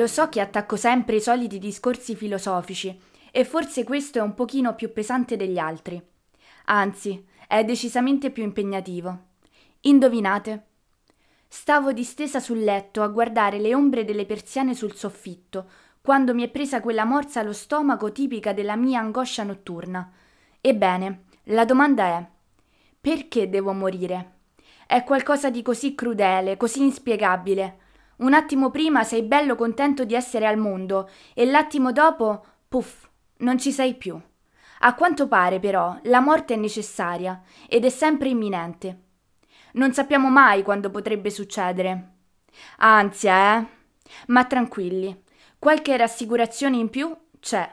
Lo so che attacco sempre i soliti discorsi filosofici e forse questo è un pochino più pesante degli altri. Anzi, è decisamente più impegnativo. Indovinate? Stavo distesa sul letto a guardare le ombre delle persiane sul soffitto, quando mi è presa quella morsa allo stomaco tipica della mia angoscia notturna. Ebbene, la domanda è: perché devo morire? È qualcosa di così crudele, così inspiegabile. Un attimo prima sei bello contento di essere al mondo e l'attimo dopo, puff, non ci sei più. A quanto pare, però, la morte è necessaria ed è sempre imminente. Non sappiamo mai quando potrebbe succedere. Ansia, eh? Ma tranquilli, qualche rassicurazione in più c'è.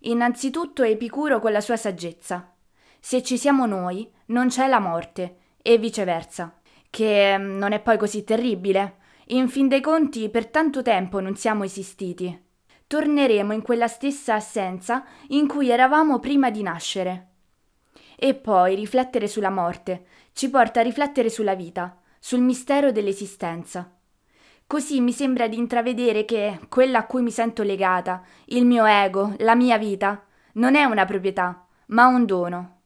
Innanzitutto Epicuro con la sua saggezza. Se ci siamo noi, non c'è la morte, e viceversa. Che mm, non è poi così terribile. In fin dei conti, per tanto tempo non siamo esistiti. Torneremo in quella stessa assenza in cui eravamo prima di nascere. E poi riflettere sulla morte ci porta a riflettere sulla vita, sul mistero dell'esistenza. Così mi sembra di intravedere che quella a cui mi sento legata, il mio ego, la mia vita, non è una proprietà, ma un dono.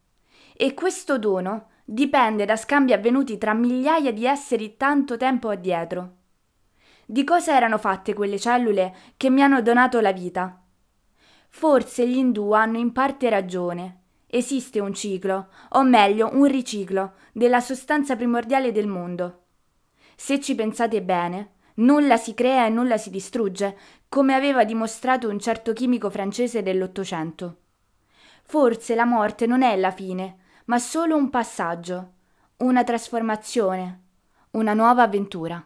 E questo dono dipende da scambi avvenuti tra migliaia di esseri tanto tempo addietro. Di cosa erano fatte quelle cellule che mi hanno donato la vita? Forse gli indù hanno in parte ragione. Esiste un ciclo, o meglio un riciclo, della sostanza primordiale del mondo. Se ci pensate bene, nulla si crea e nulla si distrugge, come aveva dimostrato un certo chimico francese dell'Ottocento. Forse la morte non è la fine, ma solo un passaggio, una trasformazione, una nuova avventura.